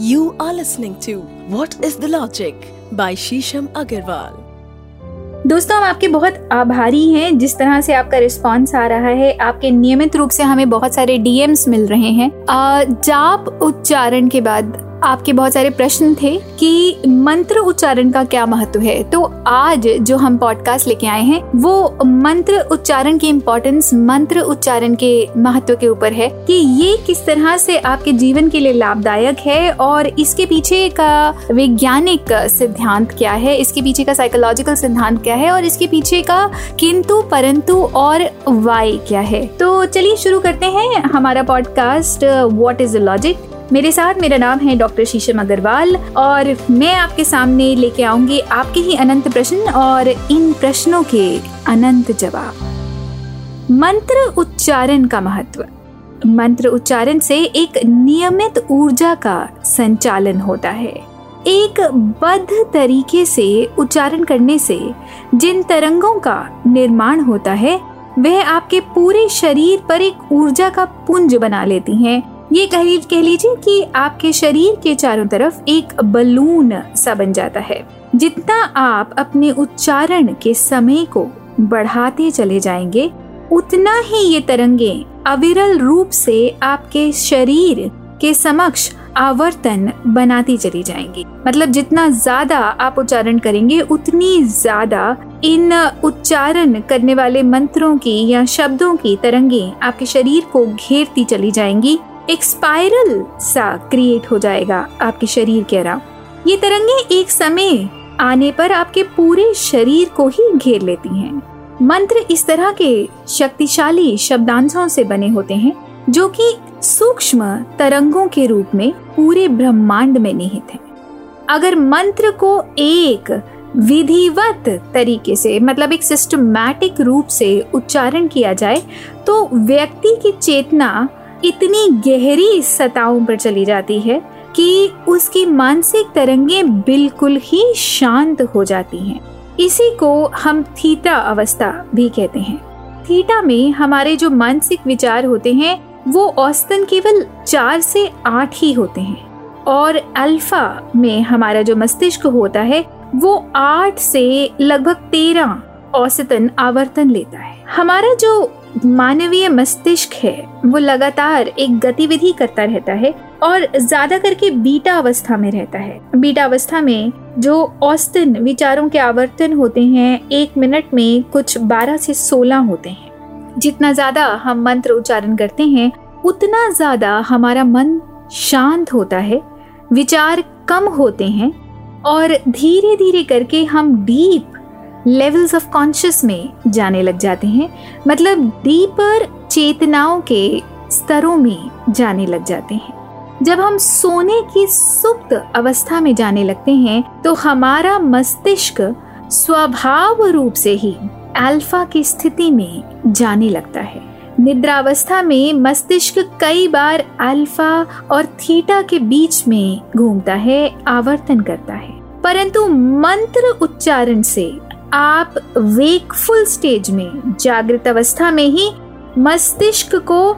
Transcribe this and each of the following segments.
You are listening to What is the Logic by Shisham Agarwal. दोस्तों, हम आपके बहुत आभारी हैं जिस तरह से आपका रिस्पांस आ रहा है आपके नियमित रूप से हमें बहुत सारे डीएम्स मिल रहे हैं जाप उच्चारण के बाद आपके बहुत सारे प्रश्न थे कि मंत्र उच्चारण का क्या महत्व है? तो आज जो हम पॉडकास्ट लेके आए हैं, वो मंत्र उच्चारण की इम्पोर्टेंस मंत्र उच्चारण के महत्व के ऊपर है कि ये किस तरह से आपके जीवन के लिए लाभदायक है और इसके पीछे का वैज्ञानिक सिद्धांत क्या है? इसके पीछे का साइकोलॉजिकल सिद्धांत क्या है? और इसके पीछे का किंतु, परंतु और वाई क्या है? तो चलिए शुरू करते हैं हमारा podcast what is the logic मेरे साथ मेरा नाम है डॉक्टर शीशम अग्रवाल और मैं आपके सामने लेके आऊँगी आपके ही अनंत प्रश्न और इन प्रश्नों के अनंत जवाब। मंत्र उच्चारण का महत्व। मंत्र उच्चारण से एक नियमित ऊर्जा का संचालन होता है। एक बद्ध तरीके से उच्चारण करने से जिन तरंगों का निर्माण होता है, वह आपके पूरे शरीर पर एक ऊर्जा का पुंज बना लेती हैं। ये कह कह लीजिए कि आपके शरीर के चारों तरफ़ एक बलून सा बन जाता है। जितना आप अपने उच्चारण के समय को बढ़ाते चले जाएँगे, उतना ही ये तरंगे अविरल रूप से आपके शरीर के समक्ष आवर्तन बनाती चली जाएँगी। मतलब जितना ज़्यादा आप उच्चारण करेंगे, उतनी ज़्यादा इन उच्चारण करने वाले मंत्रों की या शब्दों की तरंगे आपके शरीर को घेरती चली जाएँगी। एक स्पाइरल सा क्रिएट हो जाएगा आपके शरीर के अराउंड ये तरंगे एक समय आने पर आपके पूरे शरीर को ही घेर लेती हैं। मंत्र इस तरह के शक्तिशाली शब्दांशों से बने होते हैं, जो कि सूक्ष्म तरंगों के रूप में पूरे ब्रह्मांड में निहित है। अगर मंत्र को एक विधिवत तरीके से मतलब एक सिस्टमैटिक रूप से उच्चारण किया जाए तो व्यक्ति की चेतना इतनी गहरी सताओं पर चली जाती है कि उसकी मानसिक तरंगे बिल्कुल ही शांत हो जाती हैं। इसी को हम थीटा अवस्था भी कहते हैं। थीटा में हमारे जो मानसिक विचार होते हैं, वो औसतन केवल चार से आठ ही होते हैं। और अल्फ़ा में हमारा जो मस्तिष्क होता है, वो आठ से लगभग तेरह औसतन आवर्तन लेता है। हमारा जो मानवीय मस्तिष्क है। वो लगातार एक गतिविधि करता रहता है और ज़्यादा करके बीटा अवस्था में रहता है। बीटा अवस्था में जो औसतन विचारों के आवर्तन होते हैं, एक मिनट में कुछ 12 से 16 होते हैं। जितना ज़्यादा हम मंत्र उच्चारण करते हैं, उतना ज़्यादा हमारा मन शांत होता है, विचार कम होते हैं और धीरे धीरे करके हम डीप लेवल्स ऑफ़ कॉन्शियस में जाने लग जाते हैं। मतलब डीपर चेतनाओं के स्तरों में जाने लग जाते हैं। जब हम सोने की सुप्त अवस्था में जाने लगते हैं तो हमारा मस्तिष्क स्वभाव रूप से ही अल्फ़ा की स्थिति में जाने लगता है। निद्रावस्था में मस्तिष्क कई बार अल्फ़ा और थीटा के बीच में घूमता है, आवर्तन करता है। परंतु मंत्र उच्चारण से आप वेकफुल स्टेज में, जागृत अवस्था में ही मस्तिष्क को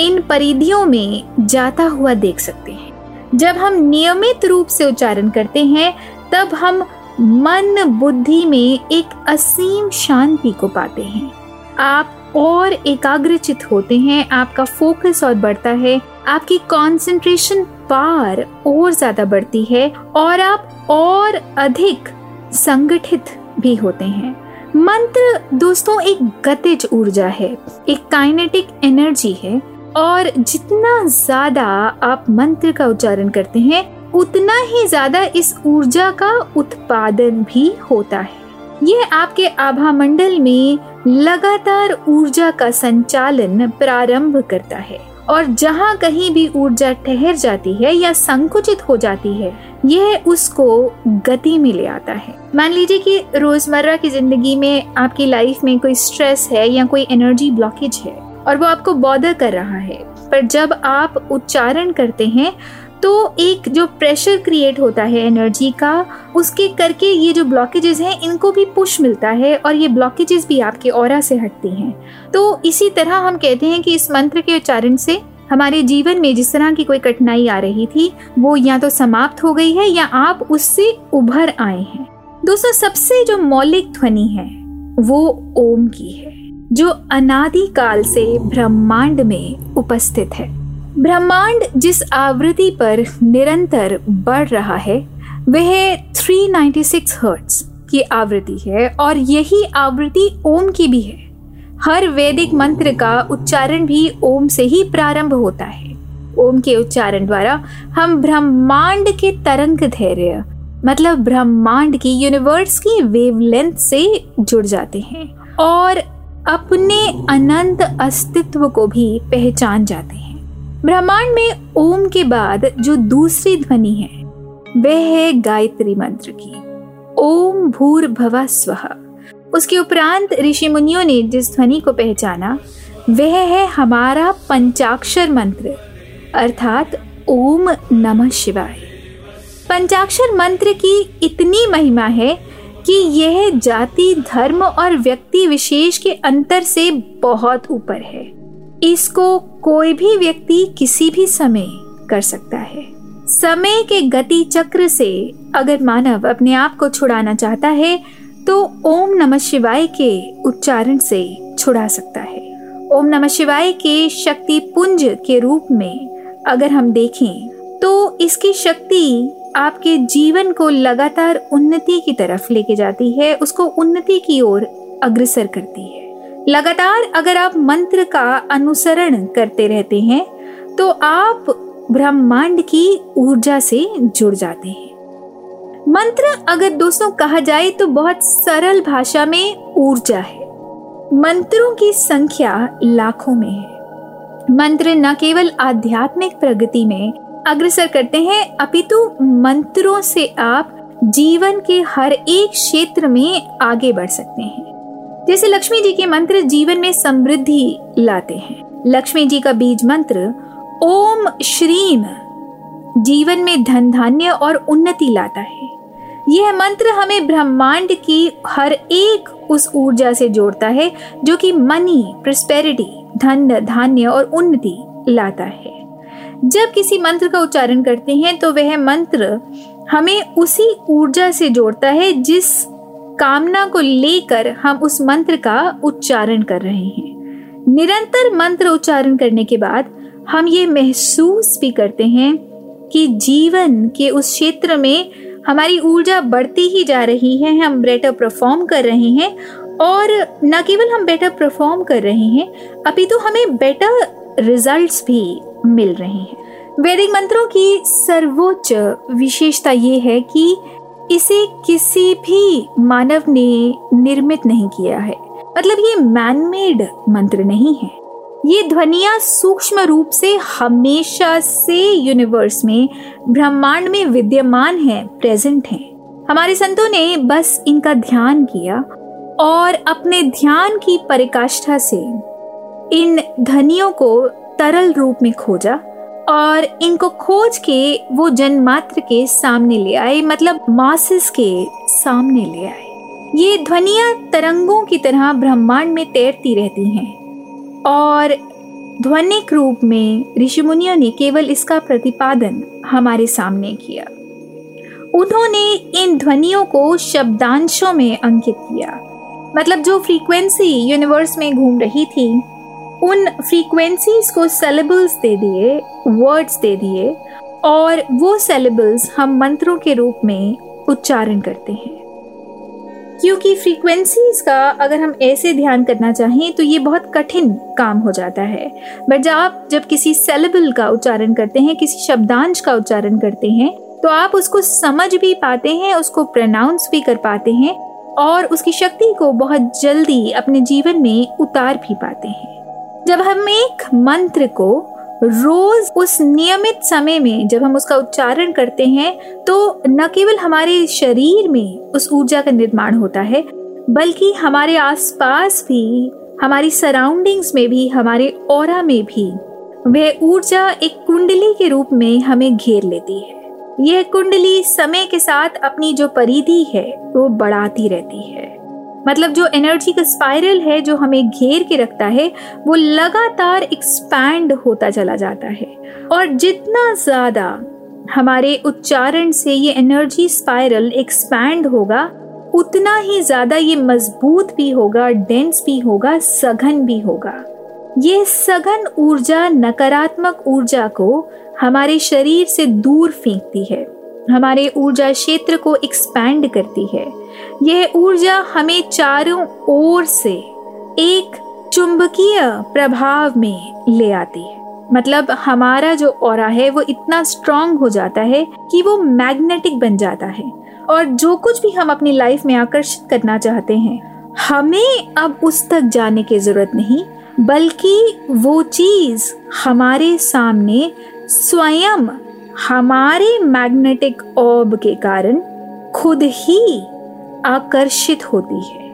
इन परिधियों में जाता हुआ देख सकते हैं। जब हम नियमित रूप से उच्चारण करते हैं, तब हम मन बुद्धि में एक असीम शांति को पाते हैं। आप और एकाग्रचित होते हैं, आपका फोकस और बढ़ता है, आपकी कंसंट्रेशन पार और ज़्यादा बढ़ती है, और आप और अधिक संगठित भी होते हैं। मंत्र, दोस्तों, एक गतिज ऊर्जा है, एक काइनेटिक एनर्जी है, और जितना ज़्यादा आप मंत्र का उच्चारण करते हैं, उतना ही ज़्यादा इस ऊर्जा का उत्पादन भी होता है। ये आपके आभा मंडल में लगातार ऊर्जा का संचालन प्रारंभ करता है। और जहाँ कहीं भी ऊर्जा ठहर जाती है या संकुचित हो जाती है, यह उसको गति में ले आता है। मान लीजिए कि रोज़मर्रा की ज़िंदगी में आपकी लाइफ में कोई स्ट्रेस है या कोई एनर्जी ब्लॉकेज है और वो आपको बॉदर कर रहा है, पर जब आप उच्चारण करते हैं तो एक जो प्रेशर क्रिएट होता है एनर्जी का, उसके करके ये जो ब्लॉकेजेस हैं, इनको भी पुश मिलता है और ये ब्लॉकेजेस भी आपके और से हटती हैं। तो इसी तरह हम कहते हैं कि इस मंत्र के उच्चारण से हमारे जीवन में जिस तरह की कोई कठिनाई आ रही थी, वो या तो समाप्त हो गई है या आप उससे उभर आए हैं। दोस्तों, सबसे जो मौलिक ध्वनि है, वो ओम की है, जो अनादि काल से ब्रह्मांड में उपस्थित है। ब्रह्मांड जिस आवृत्ति पर निरंतर बढ़ रहा है, वह 396 हर्ट्ज की आवृत्ति है और यही आवृत्ति ओम की भी है। हर वैदिक मंत्र का उच्चारण भी ओम से ही प्रारंभ होता है। ओम के उच्चारण द्वारा हम ब्रह्मांड के तरंग धैर्य मतलब ब्रह्मांड की यूनिवर्स की वेवलेंथ से जुड़ जाते हैं और अपने अनंत अस्तित्व को भी पहचान जाते हैं। ब्रह्मांड में ओम के बाद जो दूसरी ध्वनि है, वह है गायत्री मंत्र की। ओम भूर भवा स्वहा उसके उपरांत ऋषि मुनियों ने जिस ध्वनि को पहचाना, वह है हमारा पंचाक्षर मंत्र, अर्थात ओम नमः शिवाय। पंचाक्षर मंत्र की इतनी महिमा है कि यह जाति, धर्म और व्यक्ति विशेष के अंतर से बहुत ऊपर है। इसको कोई भी व्यक्ति किसी भी समय कर सकता है। समय के गति चक्र से अगर मानव अपने आप को छुड़ाना चाहता है तो ओम नमः शिवाय के उच्चारण से छुड़ा सकता है। ओम नमः शिवाय के शक्ति पुंज के रूप में अगर हम देखें तो इसकी शक्ति आपके जीवन को लगातार उन्नति की तरफ़ लेके जाती है, उसको उन्नति की ओर अग्रसर करती है। लगातार अगर आप मंत्र का अनुसरण करते रहते हैं तो आप ब्रह्मांड की ऊर्जा से जुड़ जाते हैं। मंत्र अगर दोस्तों कहा जाए तो बहुत सरल भाषा में ऊर्जा है। मंत्रों की संख्या लाखों में है। मंत्र न केवल आध्यात्मिक प्रगति में अग्रसर करते हैं, अपितु मंत्रों से आप जीवन के हर एक क्षेत्र में आगे बढ़ सकते हैं। जैसे लक्ष्मी जी के मंत्र जीवन में समृद्धि लाते हैं। लक्ष्मी जी का बीज मंत्र, ओम श्रीम, जीवन में धन धान्य और उन्नति लाता है। यह मंत्र हमें ब्रह्मांड की हर एक उस ऊर्जा से जोड़ता है, जो कि मनी प्रस्पेरिटी धन, धान्य और उन्नति लाता है। जब किसी मंत्र का उच्चारण करते हैं तो वह मंत्र हमें उसी ऊर्जा से जोड़ता है, जिस कामना को लेकर हम उस मंत्र का उच्चारण कर रहे हैं। निरंतर मंत्र उच्चारण करने के बाद हम ये महसूस भी करते हैं कि जीवन के उस क्षेत्र में हमारी ऊर्जा बढ़ती ही जा रही है, हम बेटर परफॉर्म कर रहे हैं और न केवल हम बेटर परफॉर्म कर रहे हैं, अभी तो हमें बेटर रिजल्ट्स भी मिल रहे हैं। वैदिक मंत्रों की सर्वोच्च विशेषता ये है कि इसे किसी भी मानव ने निर्मित नहीं किया है। मतलब ये मैनमेड मंत्र नहीं है। ये ध्वनिया सूक्ष्म रूप से हमेशा से यूनिवर्स में, ब्रह्मांड में विद्यमान है प्रेजेंट है। हमारे संतों ने बस इनका ध्यान किया और अपने ध्यान की परिकाष्ठा से इन ध्वनियों को तरल रूप में खोजा। और इनको खोज के वो जन्मात्र के सामने ले आए मतलब मासिस के सामने ले आए। ये ध्वनिया तरंगों की तरह ब्रह्मांड में तैरती रहती हैं। और ध्वनिक रूप में ऋषि मुनियों ने केवल इसका प्रतिपादन हमारे सामने किया। उन्होंने इन ध्वनियों को शब्दांशों में अंकित किया। मतलब जो फ्रीक्वेंसी यूनिवर्स में घूम रही थी उन फ्रीक्वेंसीज को सेलेबल्स दे दिए वर्ड्स दे दिए, और वो सेलेबल्स हम मंत्रों के रूप में उच्चारण करते हैं। क्योंकि फ्रीक्वेंसीज का अगर हम ऐसे ध्यान करना चाहें तो ये बहुत कठिन काम हो जाता है। बट जब आप, जब किसी सेलेबल का उच्चारण करते हैं, किसी शब्दांश का उच्चारण करते हैं तो आप उसको समझ भी पाते हैं, उसको प्रनाउंस भी कर पाते हैं, और उसकी शक्ति को बहुत जल्दी अपने जीवन में उतार भी पाते हैं। जब हम एक मंत्र को रोज उस नियमित समय में जब हम उसका उच्चारण करते हैं तो न केवल हमारे शरीर में उस ऊर्जा का निर्माण होता है, बल्कि हमारे आसपास भी, हमारी सराउंडिंग्स में भी, हमारे और में भी, वह ऊर्जा एक कुंडली के रूप में हमें घेर लेती है। यह कुंडली समय के साथ अपनी जो परिधि है, वो बढ़ाती रहती है। मतलब जो एनर्जी का स्पाइरल है, जो हमें घेर के रखता है, वो लगातार एक्सपैंड होता चला जाता है। और जितना ज़्यादा हमारे उच्चारण से ये एनर्जी स्पाइरल एक्सपैंड होगा, उतना ही ज़्यादा ये मज़बूत भी होगा डेंस भी होगा, सघन भी होगा। ये सघन ऊर्जा, नकारात्मक ऊर्जा को हमारे शरीर से दूर फेंकती है। हमारे ऊर्जा क्षेत्र को एक्सपैंड करती है। यह ऊर्जा हमें चारों ओर से एक चुंबकीय प्रभाव में ले आती है। मतलब हमारा जो और है, वो इतना स्ट्रांग हो जाता है कि वो मैग्नेटिक बन जाता है। और जो कुछ भी हम अपनी लाइफ में आकर्षित करना चाहते हैं, हमें अब उस तक जाने की ज़रूरत नहीं, बल्कि वो चीज़ हमारे सामने स्वयं हमारे मैग्नेटिक ऑब के कारण खुद ही आकर्षित होती है।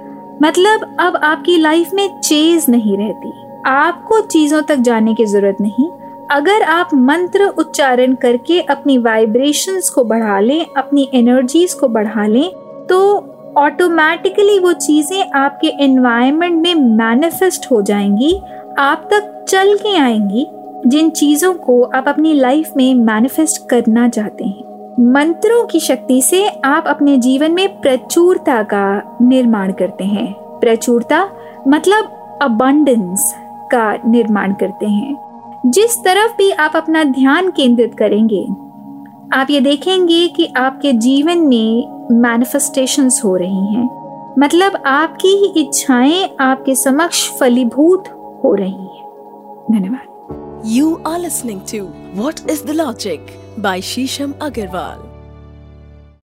मतलब अब आपकी लाइफ में चेज नहीं रहती। आपको चीज़ों तक जाने की ज़रूरत नहीं। अगर आप मंत्र उच्चारण करके अपनी वाइब्रेशंस को बढ़ा लें, अपनी एनर्जीज को बढ़ा लें तो ऑटोमेटिकली वो चीज़ें आपके एनवायरनमेंट में मैनिफेस्ट हो जाएँगी। आप तक चल के आएँगी। जिन चीज़ों को आप अपनी लाइफ में मैनिफेस्ट करना चाहते हैं। मंत्रों की शक्ति से आप अपने जीवन में प्रचुरता का निर्माण करते हैं। प्रचुरता मतलब अबंडेंस का निर्माण करते हैं। जिस तरफ़ भी आप अपना ध्यान केंद्रित करेंगे, आप ये देखेंगे कि आपके जीवन में मैनिफेस्टेशंस हो रही हैं। मतलब आपकी ही इच्छाएँ आपके समक्ष फलीभूत हो रही हैं। धन्यवाद। You are listening to what is the logic by Shisham Agarwal